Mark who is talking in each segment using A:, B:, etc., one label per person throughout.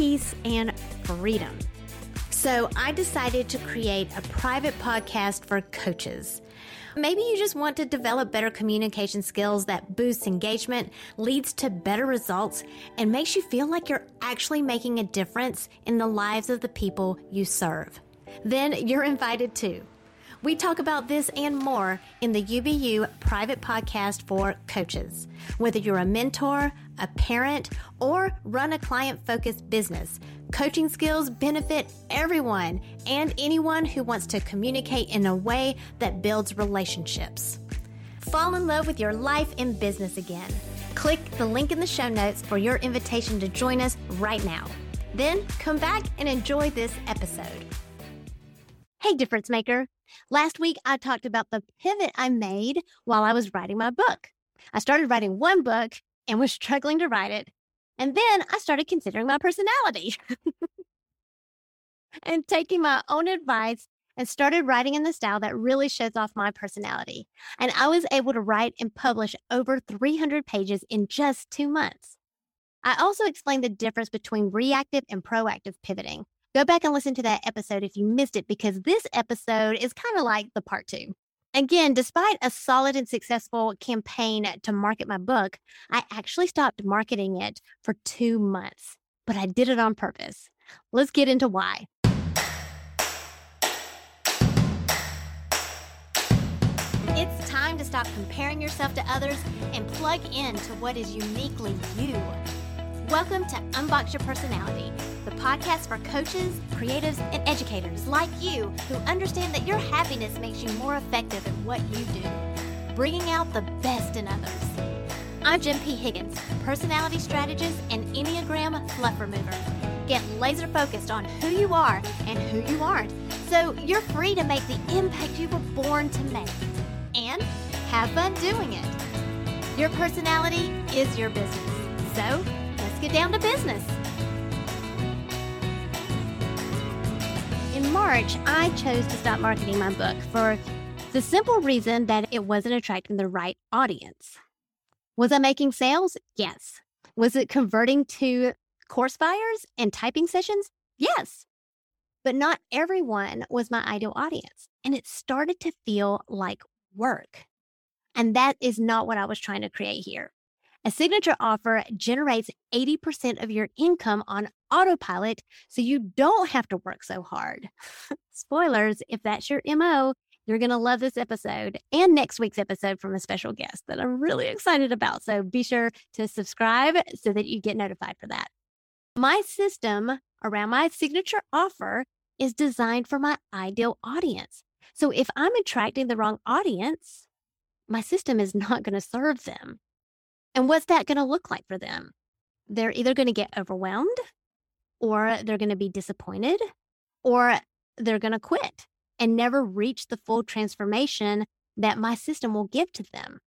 A: peace, and freedom. So I decided to create a private podcast for coaches. Maybe you just want to develop better communication skills that boosts engagement, leads to better results, and makes you feel like you're actually making a difference in the lives of the people you serve. Then you're invited too. We talk about this and more in the UBU private podcast for coaches. Whether you're a mentor, a parent, or run a client focused business, coaching skills benefit everyone and anyone who wants to communicate in a way that builds relationships. Fall in love with your life and business again. Click the link in the show notes for your invitation to join us right now. Then come back and enjoy this episode. Hey, difference maker. Last week, I talked about the pivot I made while I was writing my book. I started writing one book and was struggling to write it. And then I started considering my personality and taking my own advice and started writing in the style that really shows off my personality. And I was able to write and publish over 300 pages in just two months. I also explained the difference between reactive and proactive pivoting. Go back and listen to that episode if you missed it, because this episode is kind of like the part two. Again, despite a solid and successful campaign to market my book, I actually stopped marketing it for two months, but I did it on purpose. Let's get into why. It's time to stop comparing yourself to others and plug in to what is uniquely you. Welcome to Unbox Your Personality, the podcast for coaches, creatives, and educators like you who understand that your happiness makes you more effective at what you do, bringing out the best in others. I'm Jen P. Higgins, personality strategist and Enneagram fluff remover. Get laser focused on who you are and who you aren't, so you're free to make the impact you were born to make. And have fun doing it. Your personality is your business. So, get down to business. In March, I chose to stop marketing my book for the simple reason that it wasn't attracting the right audience. Was I making sales? Yes. Was it converting to course buyers and typing sessions? Yes. But not everyone was my ideal audience. And it started to feel like work. And that is not what I was trying to create here. A signature offer generates 80% of your income on autopilot, so you don't have to work so hard. Spoilers, if that's your MO, you're going to love this episode and next week's episode from a special guest that I'm really excited about. So be sure to subscribe so that you get notified for that. My system around my signature offer is designed for my ideal audience. So if I'm attracting the wrong audience, my system is not going to serve them. And what's that going to look like for them? They're either going to get overwhelmed or they're going to be disappointed or they're going to quit and never reach the full transformation that my system will give to them.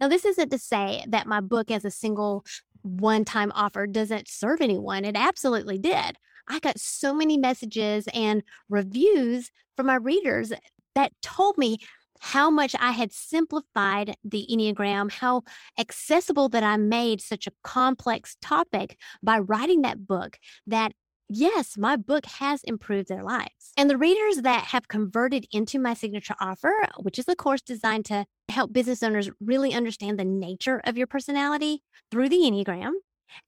A: Now, this isn't to say that my book as a single one time offer doesn't serve anyone. It absolutely did. I got so many messages and reviews from my readers that told me how much I had simplified the Enneagram, how accessible that I made such a complex topic by writing that book that yes, my book has improved their lives. And the readers that have converted into my signature offer, which is a course designed to help business owners really understand the nature of your personality through the Enneagram,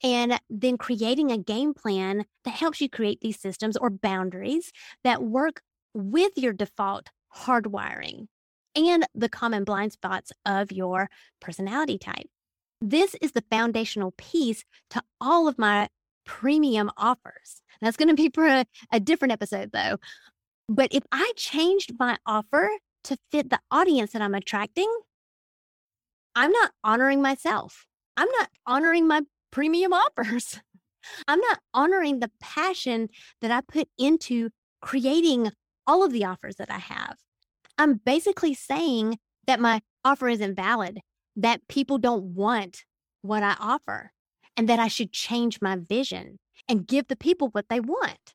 A: and then creating a game plan that helps you create these systems or boundaries that work with your default hardwiring and the common blind spots of your personality type. This is the foundational piece to all of my premium offers. That's going to be for a, a different episode, though. But if I changed my offer to fit the audience that I'm attracting, I'm not honoring myself. I'm not honoring my premium offers. I'm not honoring the passion that I put into creating all of the offers that I have. I'm basically saying that my offer isn't valid, that people don't want what I offer, and that I should change my vision and give the people what they want.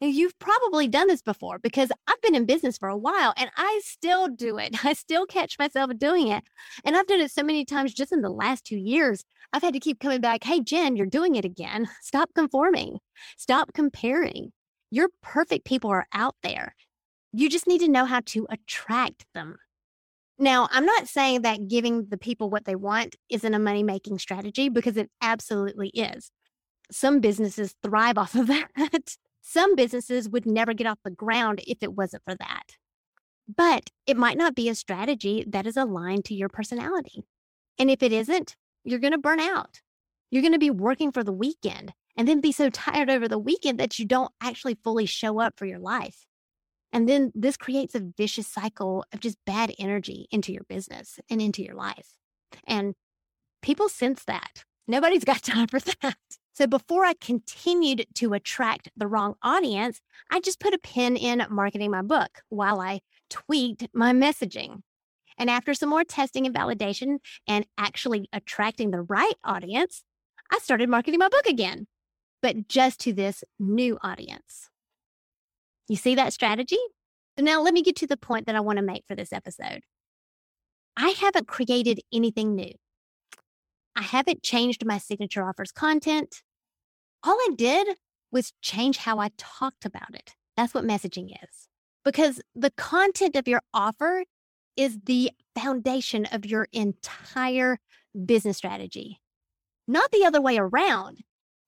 A: Now, you've probably done this before because I've been in business for a while and I still do it. I still catch myself doing it. And I've done it so many times just in the last two years. I've had to keep coming back. Hey, Jen, you're doing it again. Stop conforming. Stop comparing. Your perfect people are out there. You just need to know how to attract them. Now, I'm not saying that giving the people what they want isn't a money making strategy because it absolutely is. Some businesses thrive off of that. Some businesses would never get off the ground if it wasn't for that. But it might not be a strategy that is aligned to your personality. And if it isn't, you're going to burn out. You're going to be working for the weekend and then be so tired over the weekend that you don't actually fully show up for your life. And then this creates a vicious cycle of just bad energy into your business and into your life. And people sense that. Nobody's got time for that. So before I continued to attract the wrong audience, I just put a pin in marketing my book while I tweaked my messaging. And after some more testing and validation and actually attracting the right audience, I started marketing my book again, but just to this new audience. You see that strategy? So now let me get to the point that I want to make for this episode. I haven't created anything new. I haven't changed my signature offers content. All I did was change how I talked about it. That's what messaging is. Because the content of your offer is the foundation of your entire business strategy, not the other way around.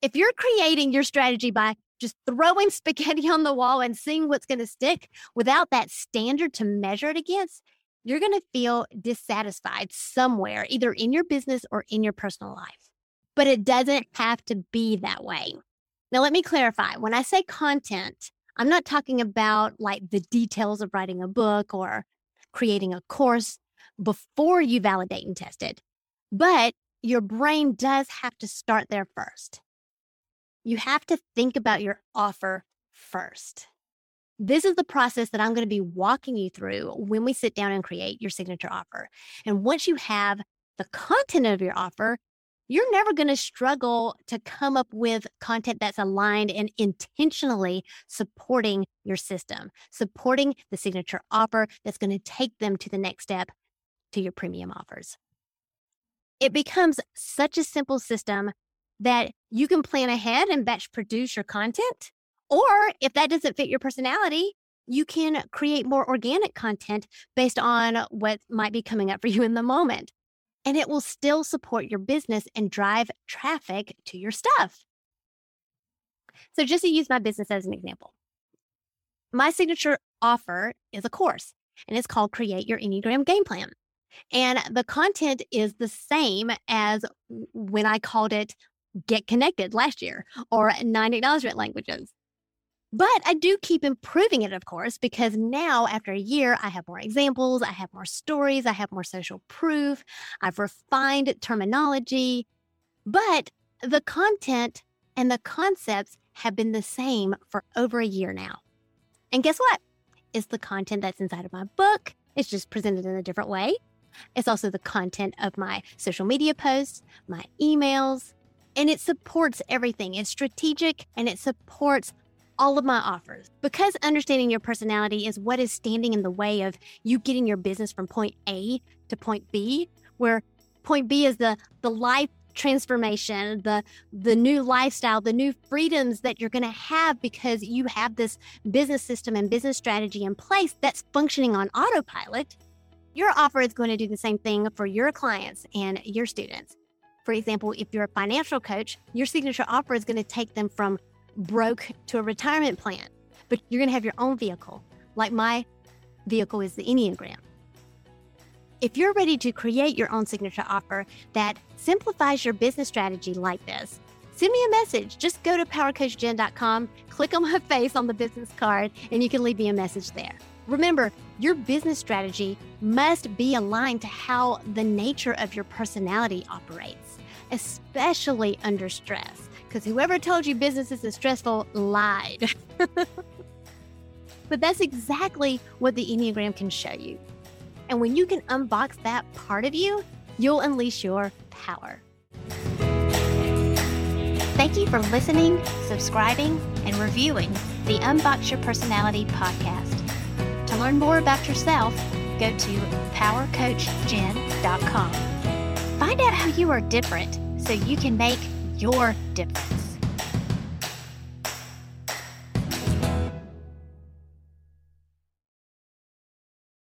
A: If you're creating your strategy by just throwing spaghetti on the wall and seeing what's going to stick without that standard to measure it against, you're going to feel dissatisfied somewhere, either in your business or in your personal life. But it doesn't have to be that way. Now, let me clarify. When I say content, I'm not talking about like the details of writing a book or creating a course before you validate and test it. But your brain does have to start there first. You have to think about your offer first. This is the process that I'm going to be walking you through when we sit down and create your signature offer. And once you have the content of your offer, you're never going to struggle to come up with content that's aligned and intentionally supporting your system, supporting the signature offer that's going to take them to the next step to your premium offers. It becomes such a simple system that you can plan ahead and batch produce your content or if that doesn't fit your personality, you can create more organic content based on what might be coming up for you in the moment. And it will still support your business and drive traffic to your stuff. So, just to use my business as an example, my signature offer is a course and it's called Create Your Enneagram Game Plan. And the content is the same as when I called it Get Connected last year or Nine Acknowledgement Languages. But I do keep improving it, of course, because now after a year, I have more examples, I have more stories, I have more social proof, I've refined terminology. But the content and the concepts have been the same for over a year now. And guess what? It's the content that's inside of my book. It's just presented in a different way. It's also the content of my social media posts, my emails, and it supports everything. It's strategic and it supports all of my offers. Because understanding your personality is what is standing in the way of you getting your business from point A to point B, where point B is the the life transformation, the the new lifestyle, the new freedoms that you're going to have because you have this business system and business strategy in place that's functioning on autopilot. Your offer is going to do the same thing for your clients and your students. For example, if you're a financial coach, your signature offer is going to take them from broke to a retirement plan, but you're going to have your own vehicle. Like my vehicle is the Enneagram. If you're ready to create your own signature offer that simplifies your business strategy like this, send me a message. Just go to powercoachjen.com, click on my face on the business card, and you can leave me a message there. Remember, your business strategy must be aligned to how the nature of your personality operates, especially under stress. Because whoever told you business isn't stressful lied. but that's exactly what the Enneagram can show you. And when you can unbox that part of you, you'll unleash your power. Thank you for listening, subscribing, and reviewing the Unbox Your Personality podcast. To learn more about yourself, go to powercoachjen.com. Find out how you are different so you can make your difference.